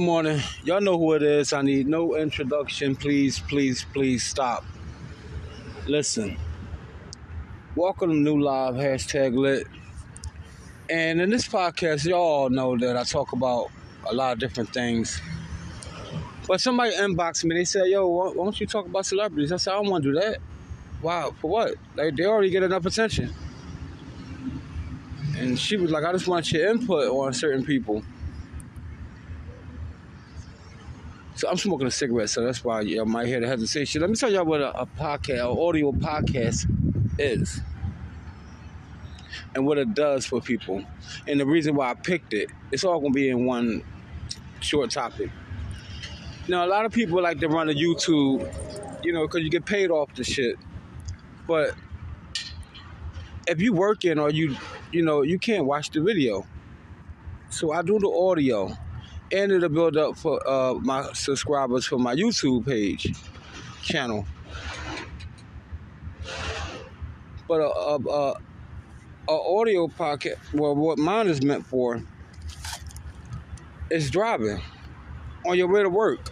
Good morning. Y'all know who it is. I need no introduction. Please, please, please stop. Listen. Welcome to New Live, hashtag lit. And in this podcast, y'all know that I talk about a lot of different things. But somebody inboxed me. They said, yo, why don't you talk about celebrities? I said, I don't want to do that. Wow, for what? Like, they already get enough attention. And she was like, I just want your input on certain people. So I'm smoking a cigarette, so that's why you might hear the hesitation. Let me tell y'all what a, a podcast, an audio podcast is, and what it does for people, and the reason why I picked it. It's all gonna be in one short topic. Now, a lot of people like to run a YouTube, you know, because you get paid off the shit. But if you working or you, you know, you can't watch the video. So I do the audio and it'll build up for uh, my subscribers for my YouTube page channel. But a, a, a, a audio pocket, well, what mine is meant for, is driving on your way to work.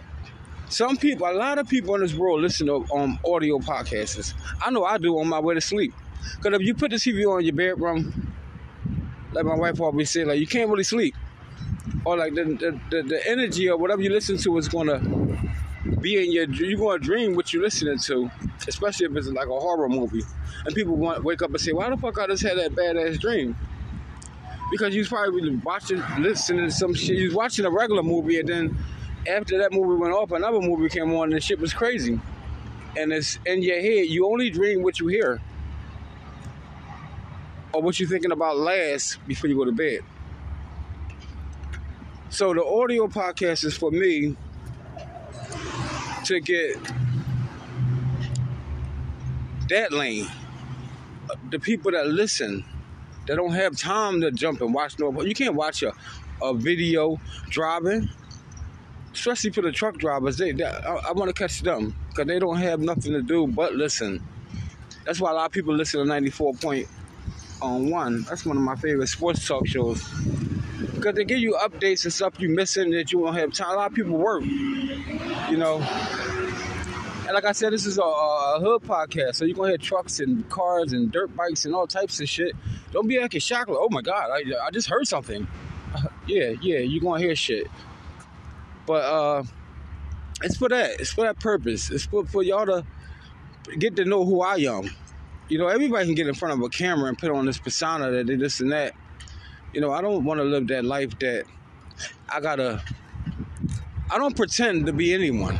Some people, a lot of people in this world listen to um, audio podcasts. I know I do on my way to sleep. Because if you put the TV on your bedroom, like my wife always say, like you can't really sleep or like the, the, the, the energy or whatever you listen to is gonna be in your you're gonna dream what you're listening to, especially if it's like a horror movie. And people want wake up and say, Why the fuck I just had that badass dream? Because you was probably watching listening to some shit. You was watching a regular movie and then after that movie went off, another movie came on and the shit was crazy. And it's in your head, you only dream what you hear. Or what you're thinking about last before you go to bed. So the audio podcast is for me to get that lane. The people that listen, that don't have time to jump and watch no. You can't watch a, a video driving, especially for the truck drivers. They, they I, I want to catch them because they don't have nothing to do but listen. That's why a lot of people listen to 94 point on one. That's one of my favorite sports talk shows because they give you updates and stuff you missing that you won't have time. A lot of people work, you know. And like I said, this is a, a hood podcast, so you're gonna hear trucks and cars and dirt bikes and all types of shit. Don't be acting shocked like, oh my god, I, I just heard something. yeah, yeah, you're gonna hear shit. But uh, it's for that. It's for that purpose. It's for, for y'all to get to know who I am. You know, everybody can get in front of a camera and put on this persona that they this and that. You know, I don't want to live that life that I gotta. I don't pretend to be anyone.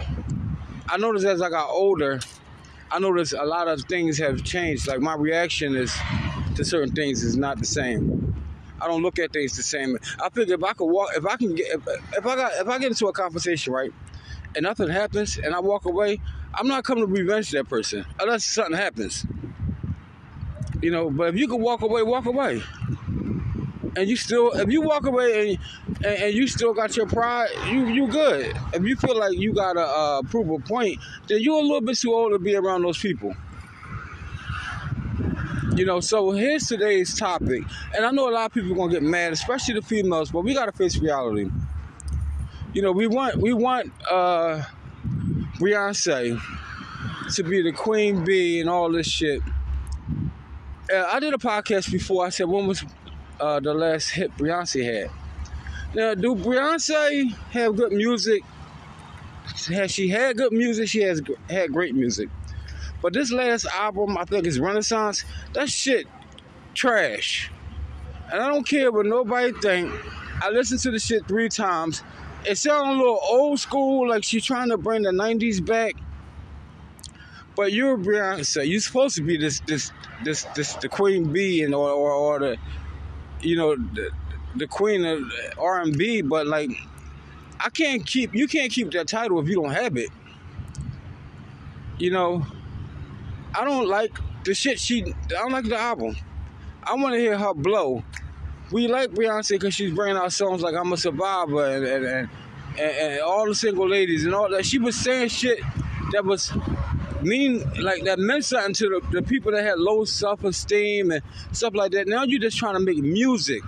I noticed as I got older, I noticed a lot of things have changed. Like my reaction is to certain things is not the same. I don't look at things the same. I figure if I could walk, if I can get, if, if I got, if I get into a conversation right, and nothing happens, and I walk away, I'm not coming to revenge that person unless something happens. You know, but if you can walk away, walk away and you still if you walk away and, and, and you still got your pride, you you good. If you feel like you gotta uh, prove a point, then you're a little bit too old to be around those people. You know, so here's today's topic, and I know a lot of people are gonna get mad, especially the females, but we gotta face reality. You know, we want we want uh, Beyonce to be the queen bee and all this shit. Uh, I did a podcast before. I said, when was uh, the last hit Beyonce had. Now, do Beyonce have good music? Has she had good music? She has had great music. But this last album, I think is Renaissance. That shit trash. And I don't care what nobody think. I listened to the shit three times, it sounds a little old school, like she's trying to bring the '90s back. But you're Beyonce. You're supposed to be this, this, this, this, the queen bee, and or, or, or the, you know, the, the queen of R and B. But like, I can't keep. You can't keep that title if you don't have it. You know, I don't like the shit she. I don't like the album. I want to hear her blow. We like Beyonce because she's bringing out songs like "I'm a Survivor" and and, and and and all the single ladies and all that. She was saying shit that was mean, like that meant something to the, the people that had low self esteem and stuff like that. Now you're just trying to make music.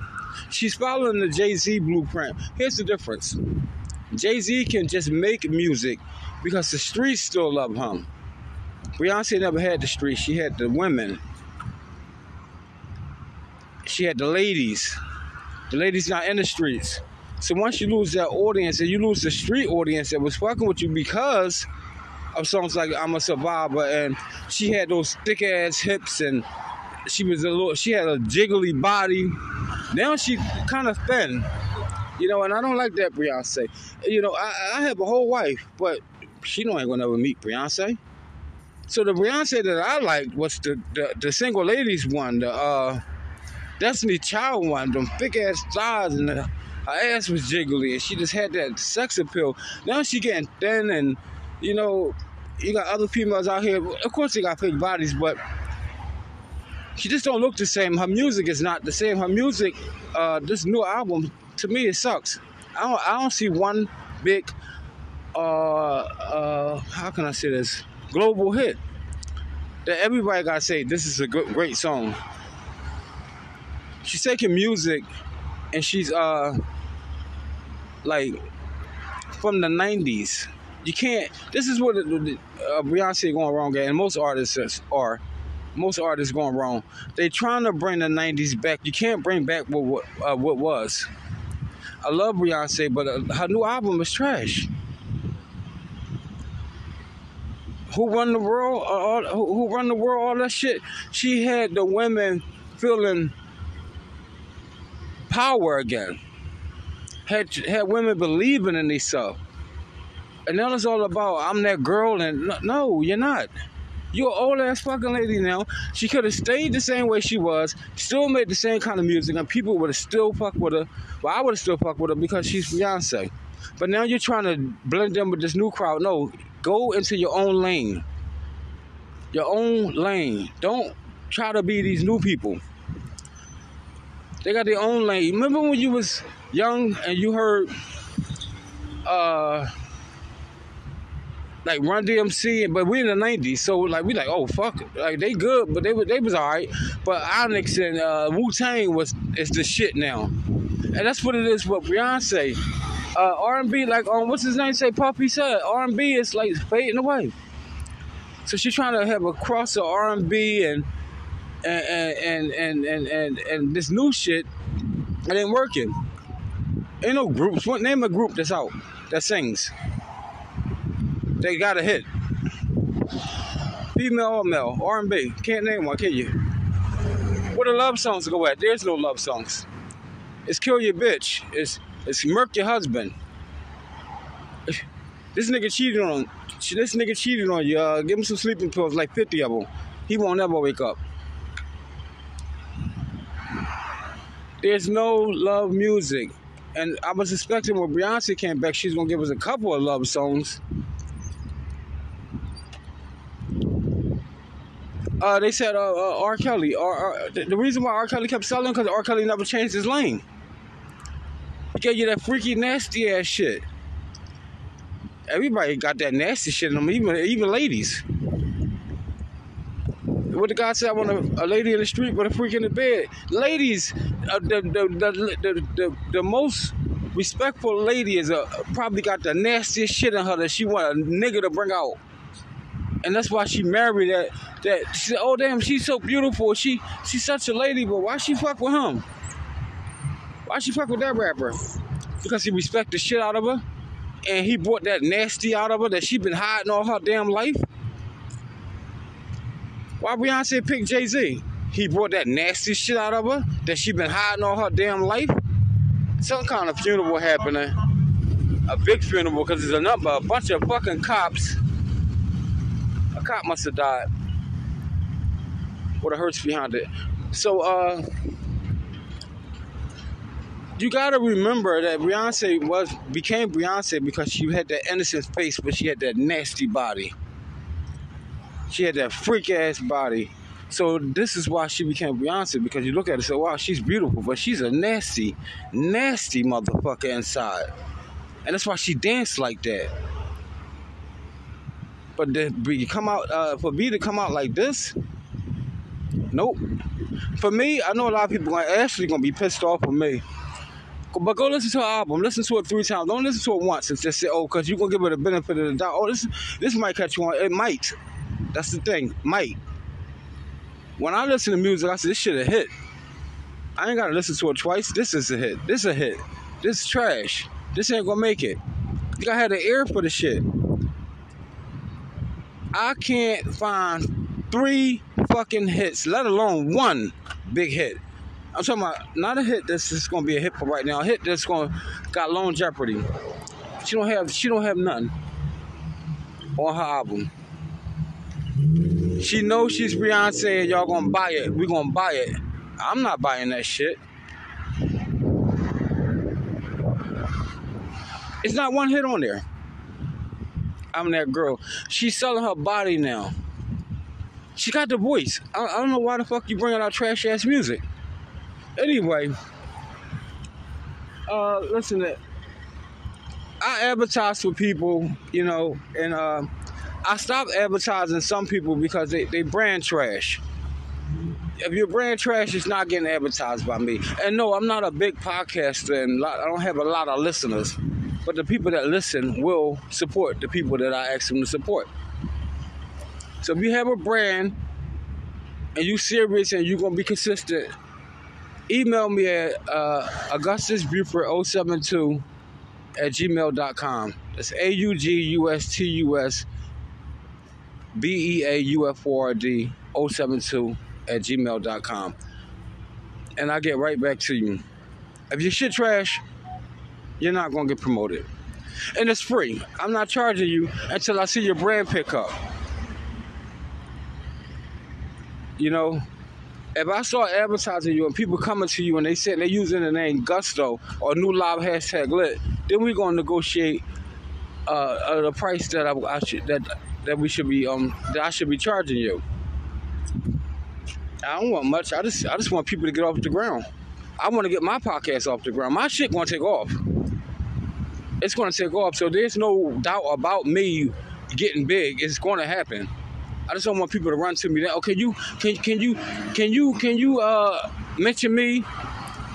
She's following the Jay Z blueprint. Here's the difference Jay Z can just make music because the streets still love him. Beyonce never had the streets, she had the women. She had the ladies. The ladies not in the streets. So once you lose that audience and you lose the street audience that was fucking with you because of songs like I'm a Survivor and she had those thick ass hips and she was a little she had a jiggly body. Now she kind of thin. You know, and I don't like that Beyonce. You know, I, I have a whole wife, but she don't ain't gonna ever meet Beyonce. So the Beyonce that I liked was the, the, the single ladies one, the uh, Destiny Child one, them thick ass thighs and the, her ass was jiggly and she just had that sex appeal. Now she getting thin and you know, you got other females out here. Of course they got fake bodies, but she just don't look the same. Her music is not the same. Her music, uh, this new album, to me it sucks. I don't I don't see one big uh uh how can I say this? Global hit. That everybody gotta say this is a good, great song. She's taking music and she's uh like from the 90s you can't this is what uh, beyonce going wrong at and most artists are. Most artists going wrong. They trying to bring the 90s back. You can't bring back what uh, what was. I love beyonce but uh, her new album is trash. Who run the world uh, who, who run the world all that shit? She had the women feeling power again. Had had women believing in themselves and now it's all about I'm that girl and no, you're not. You're an old ass fucking lady now. She could have stayed the same way she was, still made the same kind of music, and people would have still fucked with her. Well, I would have still fucked with her because she's Beyonce. But now you're trying to blend in with this new crowd. No, go into your own lane. Your own lane. Don't try to be these new people. They got their own lane. Remember when you was young and you heard uh like Run DMC, but we in the '90s, so like we like, oh fuck, it. like they good, but they they was alright. But Onyx and uh, Wu Tang was is the shit now, and that's what it is with Beyonce. Uh, R&B, like um, what's his name? Say Puffy said R&B is like fading away. So she's trying to have a cross of R&B and and and and and and, and this new shit. It ain't working. Ain't no groups. What name a group that's out that sings? They got a hit. Female or male, R&B. Can't name one, can you? Where the love songs go at? There's no love songs. It's kill your bitch. It's it's murk your husband. This nigga cheated on. This nigga cheated on you. Uh, give him some sleeping pills, like 50 of them. He won't ever wake up. There's no love music. And I was expecting when Beyonce came back, she's gonna give us a couple of love songs. Uh, they said uh, uh, R. Kelly. R, R, the, the reason why R. Kelly kept selling because R. Kelly never changed his lane. He gave you that freaky nasty ass shit. Everybody got that nasty shit in them, even even ladies. What the guy said, I want a, a lady in the street with a freak in the bed. Ladies, uh, the, the, the, the, the, the most respectful lady is uh, probably got the nastiest shit in her that she want a nigga to bring out and that's why she married that. That she "Oh damn, she's so beautiful. She she's such a lady, but why she fuck with him? Why she fuck with that rapper? Because he respect the shit out of her, and he brought that nasty out of her that she been hiding all her damn life. Why Beyonce picked Jay Z? He brought that nasty shit out of her that she been hiding all her damn life. Some kind of funeral happening. a big funeral because there's a number, a bunch of fucking cops. A cop must have died. With a hearse behind it. So, uh, you gotta remember that Beyonce was became Beyonce because she had that innocent face, but she had that nasty body. She had that freak ass body. So this is why she became Beyonce because you look at her and say, wow, she's beautiful, but she's a nasty, nasty motherfucker inside. And that's why she danced like that. But to be come out uh, for me to come out like this, nope. For me, I know a lot of people are actually gonna be pissed off with me. But go listen to her album. Listen to it three times. Don't listen to it once and just say, "Oh, because you're gonna give her the benefit of the doubt." Oh, this this might catch you on. It might. That's the thing. Might. When I listen to music, I say this shit a hit. I ain't gotta listen to it twice. This is a hit. This is a hit. This is trash. This ain't gonna make it. I gotta have the ear for the shit. I can't find three fucking hits, let alone one big hit. I'm talking about not a hit that's just gonna be a hit for right now. A hit that's gonna got long jeopardy. She don't have she don't have nothing on her album. She knows she's Beyonce and y'all gonna buy it. We gonna buy it. I'm not buying that shit. It's not one hit on there. I'm that girl. She's selling her body now. She got the voice. I, I don't know why the fuck you bringing out trash ass music. Anyway, uh, listen to I advertise for people, you know, and uh, I stopped advertising some people because they, they brand trash. If your brand trash, it's not getting advertised by me. And no, I'm not a big podcaster and I don't have a lot of listeners. But the people that listen will support the people that I ask them to support. So if you have a brand and you serious and you're gonna be consistent, email me at uh, augustusbeauford072 at gmail.com. That's A U G U S T U S B E A U F O R D 072 at gmail.com. And I get right back to you. If your shit trash, you're not gonna get promoted. And it's free. I'm not charging you until I see your brand pick up. You know, if I start advertising you and people coming to you and they say they're using the name Gusto or New Live hashtag Lit, then we're gonna negotiate uh, uh, the price that I, I should that that we should be um that I should be charging you. I don't want much. I just I just want people to get off the ground. I want to get my podcast off the ground. My shit gonna take off. It's gonna take off. So there's no doubt about me getting big. It's gonna happen. I just don't want people to run to me. That okay, you can can you can you can you uh mention me?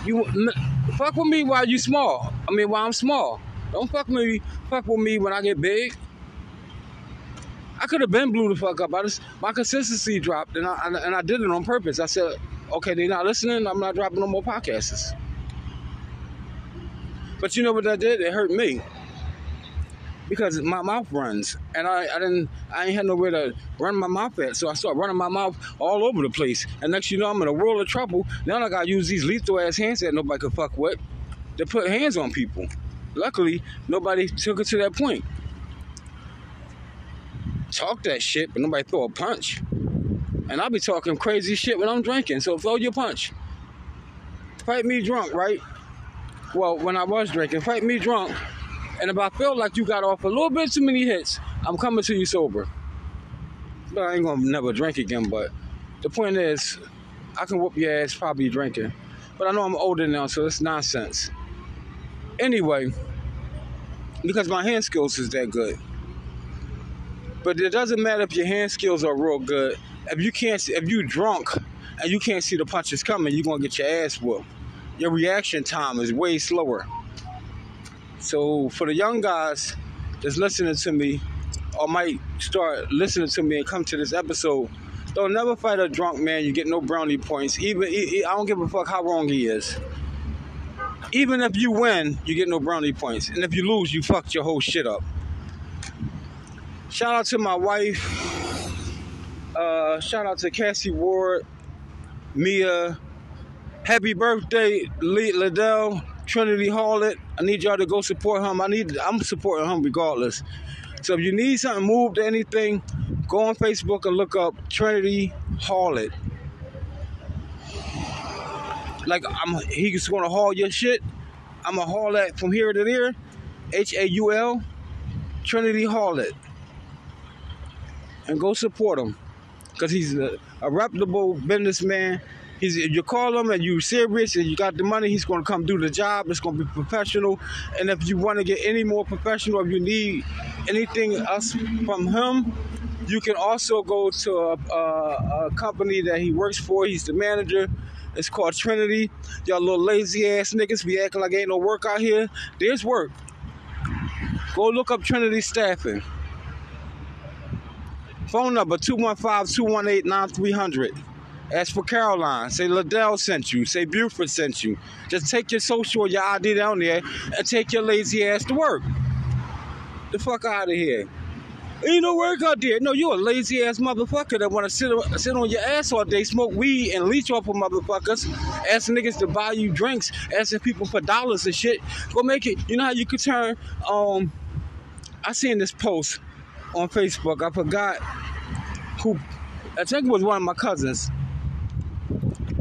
You fuck with me while you small. I mean while I'm small. Don't fuck me. Fuck with me when I get big. I could have been blew the fuck up. I just my consistency dropped, and I and I did it on purpose. I said, okay, they're not listening. I'm not dropping no more podcasts. But you know what that did? It hurt me because my mouth runs, and I, I didn't I ain't had nowhere to run my mouth at, so I started running my mouth all over the place. And next you know, I'm in a world of trouble. Now I gotta use these lethal ass hands that nobody could fuck with to put hands on people. Luckily, nobody took it to that point. Talk that shit, but nobody throw a punch. And I'll be talking crazy shit when I'm drinking, so throw your punch. Fight me drunk, right? Well, when I was drinking, fight me drunk. And if I feel like you got off a little bit too many hits, I'm coming to you sober. But I ain't gonna never drink again. But the point is, I can whoop your ass probably drinking. But I know I'm older now, so it's nonsense. Anyway, because my hand skills is that good. But it doesn't matter if your hand skills are real good. If you can't, if you drunk and you can't see the punches coming, you're gonna get your ass whooped. Your reaction time is way slower. So for the young guys that's listening to me, or might start listening to me and come to this episode, don't never fight a drunk man. You get no brownie points. Even I don't give a fuck how wrong he is. Even if you win, you get no brownie points, and if you lose, you fucked your whole shit up. Shout out to my wife. Uh, shout out to Cassie Ward, Mia. Happy birthday, Lee Liddell. Trinity Harlot. I need y'all to go support him. I need I'm supporting him regardless. So if you need something moved or anything, go on Facebook and look up Trinity Harlot. Like I'm he's gonna haul your shit. I'm gonna haul that from here to there. H A U L Trinity Harlot. And go support him. Cause he's a, a reputable businessman. He's you call him and you serious and you got the money, he's gonna come do the job. It's gonna be professional. And if you want to get any more professional, if you need anything else from him, you can also go to a, a, a company that he works for. He's the manager. It's called Trinity. Y'all little lazy ass niggas be acting like ain't no work out here. There's work. Go look up Trinity Staffing. Phone number 215-218-9300. Ask for Caroline. Say Liddell sent you. Say Beauford sent you. Just take your social or your ID down there and take your lazy ass to work. The fuck out of here. Ain't no work out there. No, you a lazy ass motherfucker that want to sit on, sit on your ass all day, smoke weed, and leech off of motherfuckers. Ask niggas to buy you drinks, asking people for dollars and shit. Go make it. You know how you could turn. Um, I seen this post on Facebook. I forgot who. I think it was one of my cousins.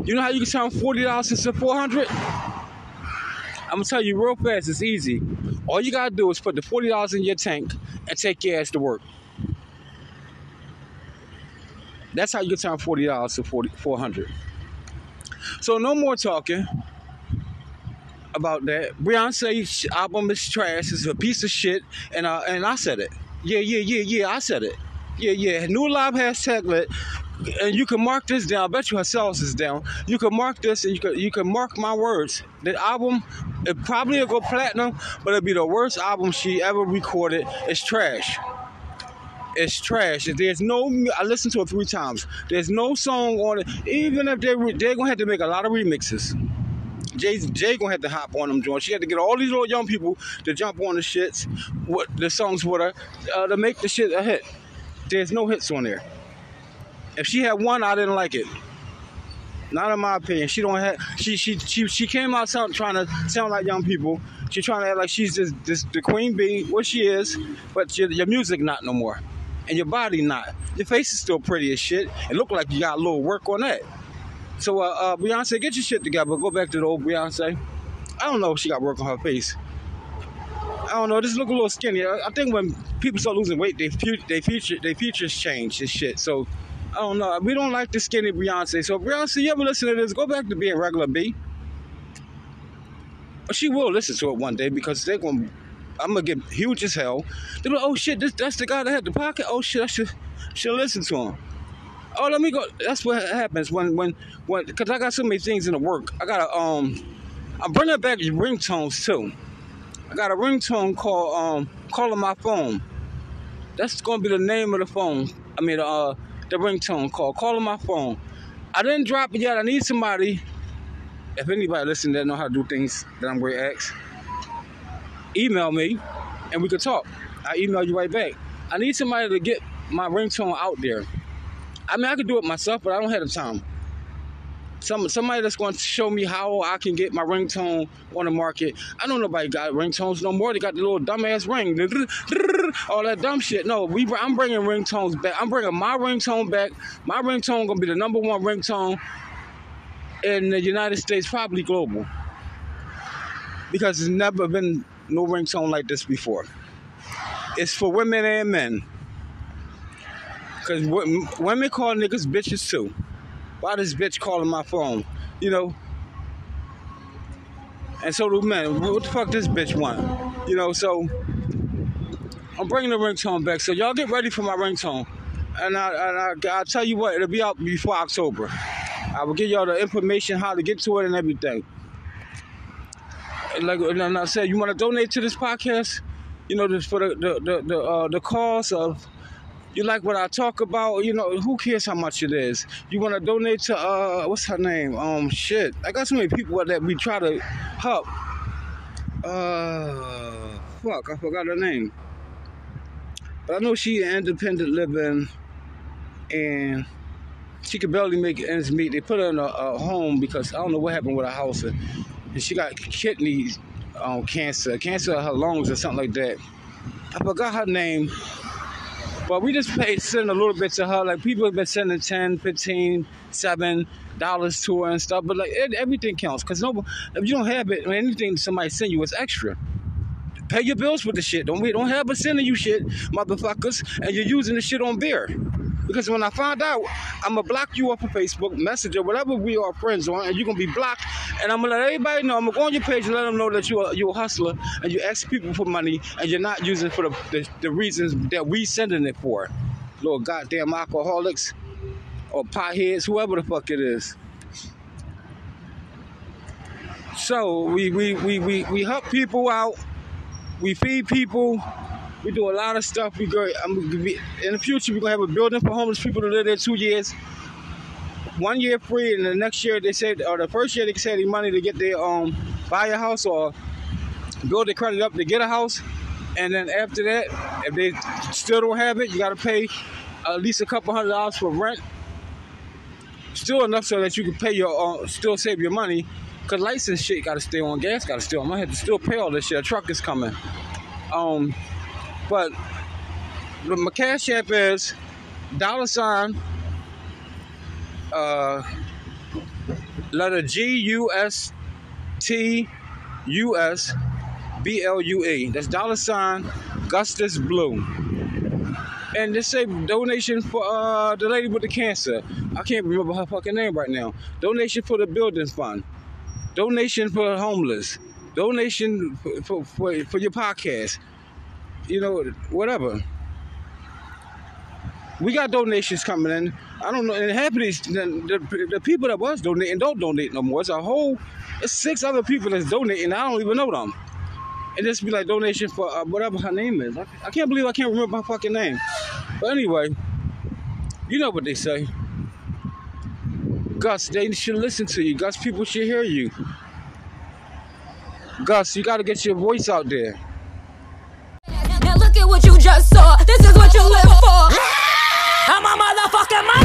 You know how you can turn forty dollars into four hundred? I'm gonna tell you real fast. It's easy. All you gotta do is put the forty dollars in your tank and take your ass to work. That's how you can turn forty dollars to 40, 400. So no more talking about that. Beyonce's album is trash. It's a piece of shit, and uh, and I said it. Yeah, yeah, yeah, yeah. I said it. Yeah, yeah. New live hashtag lit. And you can mark this down. I bet you her sales is down. You can mark this, and you can you can mark my words. The album, it probably will go platinum, but it'll be the worst album she ever recorded. It's trash. It's trash. There's no. I listened to it three times. There's no song on it. Even if they they're gonna have to make a lot of remixes. Jay Jay gonna have to hop on them joints. She had to get all these little young people to jump on the shits, what the songs with her, uh, to make the shit a hit. There's no hits on there. If she had one, I didn't like it. Not in my opinion. She don't have. She she she she came out sound, trying to sound like young people. She trying to act like she's this, this the queen bee, what she is, but your, your music not no more, and your body not. Your face is still pretty as shit. It look like you got a little work on that. So uh, uh, Beyonce, get your shit together. Go back to the old Beyonce. I don't know if she got work on her face. I don't know. Just look a little skinny. I, I think when people start losing weight, they future, they future, they futures change and shit. So I don't know. We don't like the skinny Beyonce. So Beyonce, you ever listen to this? Go back to being regular B. But she will listen to it one day because they're gonna. I'm gonna get huge as hell. They're like, oh shit, this that's the guy that had the pocket. Oh shit, I should should listen to him. Oh, let me go. That's what happens when when when because I got so many things in the work. I gotta um, I'm bringing back ringtones too. I got a ringtone called um, calling my phone. That's gonna be the name of the phone. I mean, uh, the ringtone call calling my phone. I didn't drop it yet. I need somebody. If anybody listening that know how to do things that I'm great at, email me and we could talk. I email you right back. I need somebody to get my ringtone out there. I mean, I could do it myself, but I don't have the time. Some somebody that's going to show me how I can get my ringtone on the market. I know nobody got ringtones no more. They got the little dumbass ring, all that dumb shit. No, we I'm bringing ringtones back. I'm bringing my ringtone back. My ringtone gonna be the number one ringtone in the United States, probably global, because there's never been no ringtone like this before. It's for women and men. Cause women call niggas bitches too. Why this bitch calling my phone? You know. And so do men. What the fuck this bitch want? You know. So I'm bringing the ringtone back. So y'all get ready for my ringtone. And I, and I, I'll tell you what, it'll be out before October. I will give y'all the information how to get to it and everything. Like and I said, you want to donate to this podcast? You know, just for the the the the, uh, the cause of you like what I talk about, you know, who cares how much it is? You want to donate to, uh, what's her name? Um, shit. I got so many people that we try to help. Uh, fuck, I forgot her name. But I know she independent living and she could barely make ends meet. They put her in a, a home because I don't know what happened with her house. And she got kidney um, cancer, cancer of her lungs or something like that. I forgot her name. But we just paid send a little bit to her. Like people have been sending 10, 15, 7 dollars to her and stuff. But like it, everything counts. Cause no if you don't have it, anything somebody send you is extra. Pay your bills with the shit. Don't we don't have us sending you shit, motherfuckers, and you're using the shit on beer. Because when I find out, I'm gonna block you off of Facebook, Messenger, whatever we are friends on, and you're gonna be blocked. And I'm gonna let everybody know. I'm gonna go on your page and let them know that you're you're a hustler and you ask people for money and you're not using for the, the, the reasons that we sending it for. Little goddamn alcoholics or potheads, whoever the fuck it is. So we we we we, we help people out. We feed people. We do a lot of stuff. We go. I'm in the future. We're gonna have a building for homeless people to live there two years. One year free, and the next year they said, or the first year they said the money to get their um buy a house or build their credit up to get a house, and then after that, if they still don't have it, you got to pay at least a couple hundred dollars for rent. Still enough so that you can pay your, uh, still save your money. Cause and shit gotta stay on, gas gotta stay on. I have to still pay all this shit. A truck is coming. Um, but my cash app is dollar sign uh letter G U S T U S B L U E. That's dollar sign Gustus Blue. And this say donation for uh the lady with the cancer. I can't remember her fucking name right now. Donation for the building fund. Donation for homeless. Donation for, for, for your podcast you know, whatever. We got donations coming in. I don't know, and half of these, the, the, the people that was donating don't donate no more. It's a whole, it's six other people that's donating. I don't even know them. And this be like donation for uh, whatever her name is. I, I can't believe I can't remember her fucking name. But anyway, you know what they say. Gus, they should listen to you. Gus, people should hear you. Gus, you got to get your voice out there. What you just saw. This is what you live for. I'm a motherfucking monster.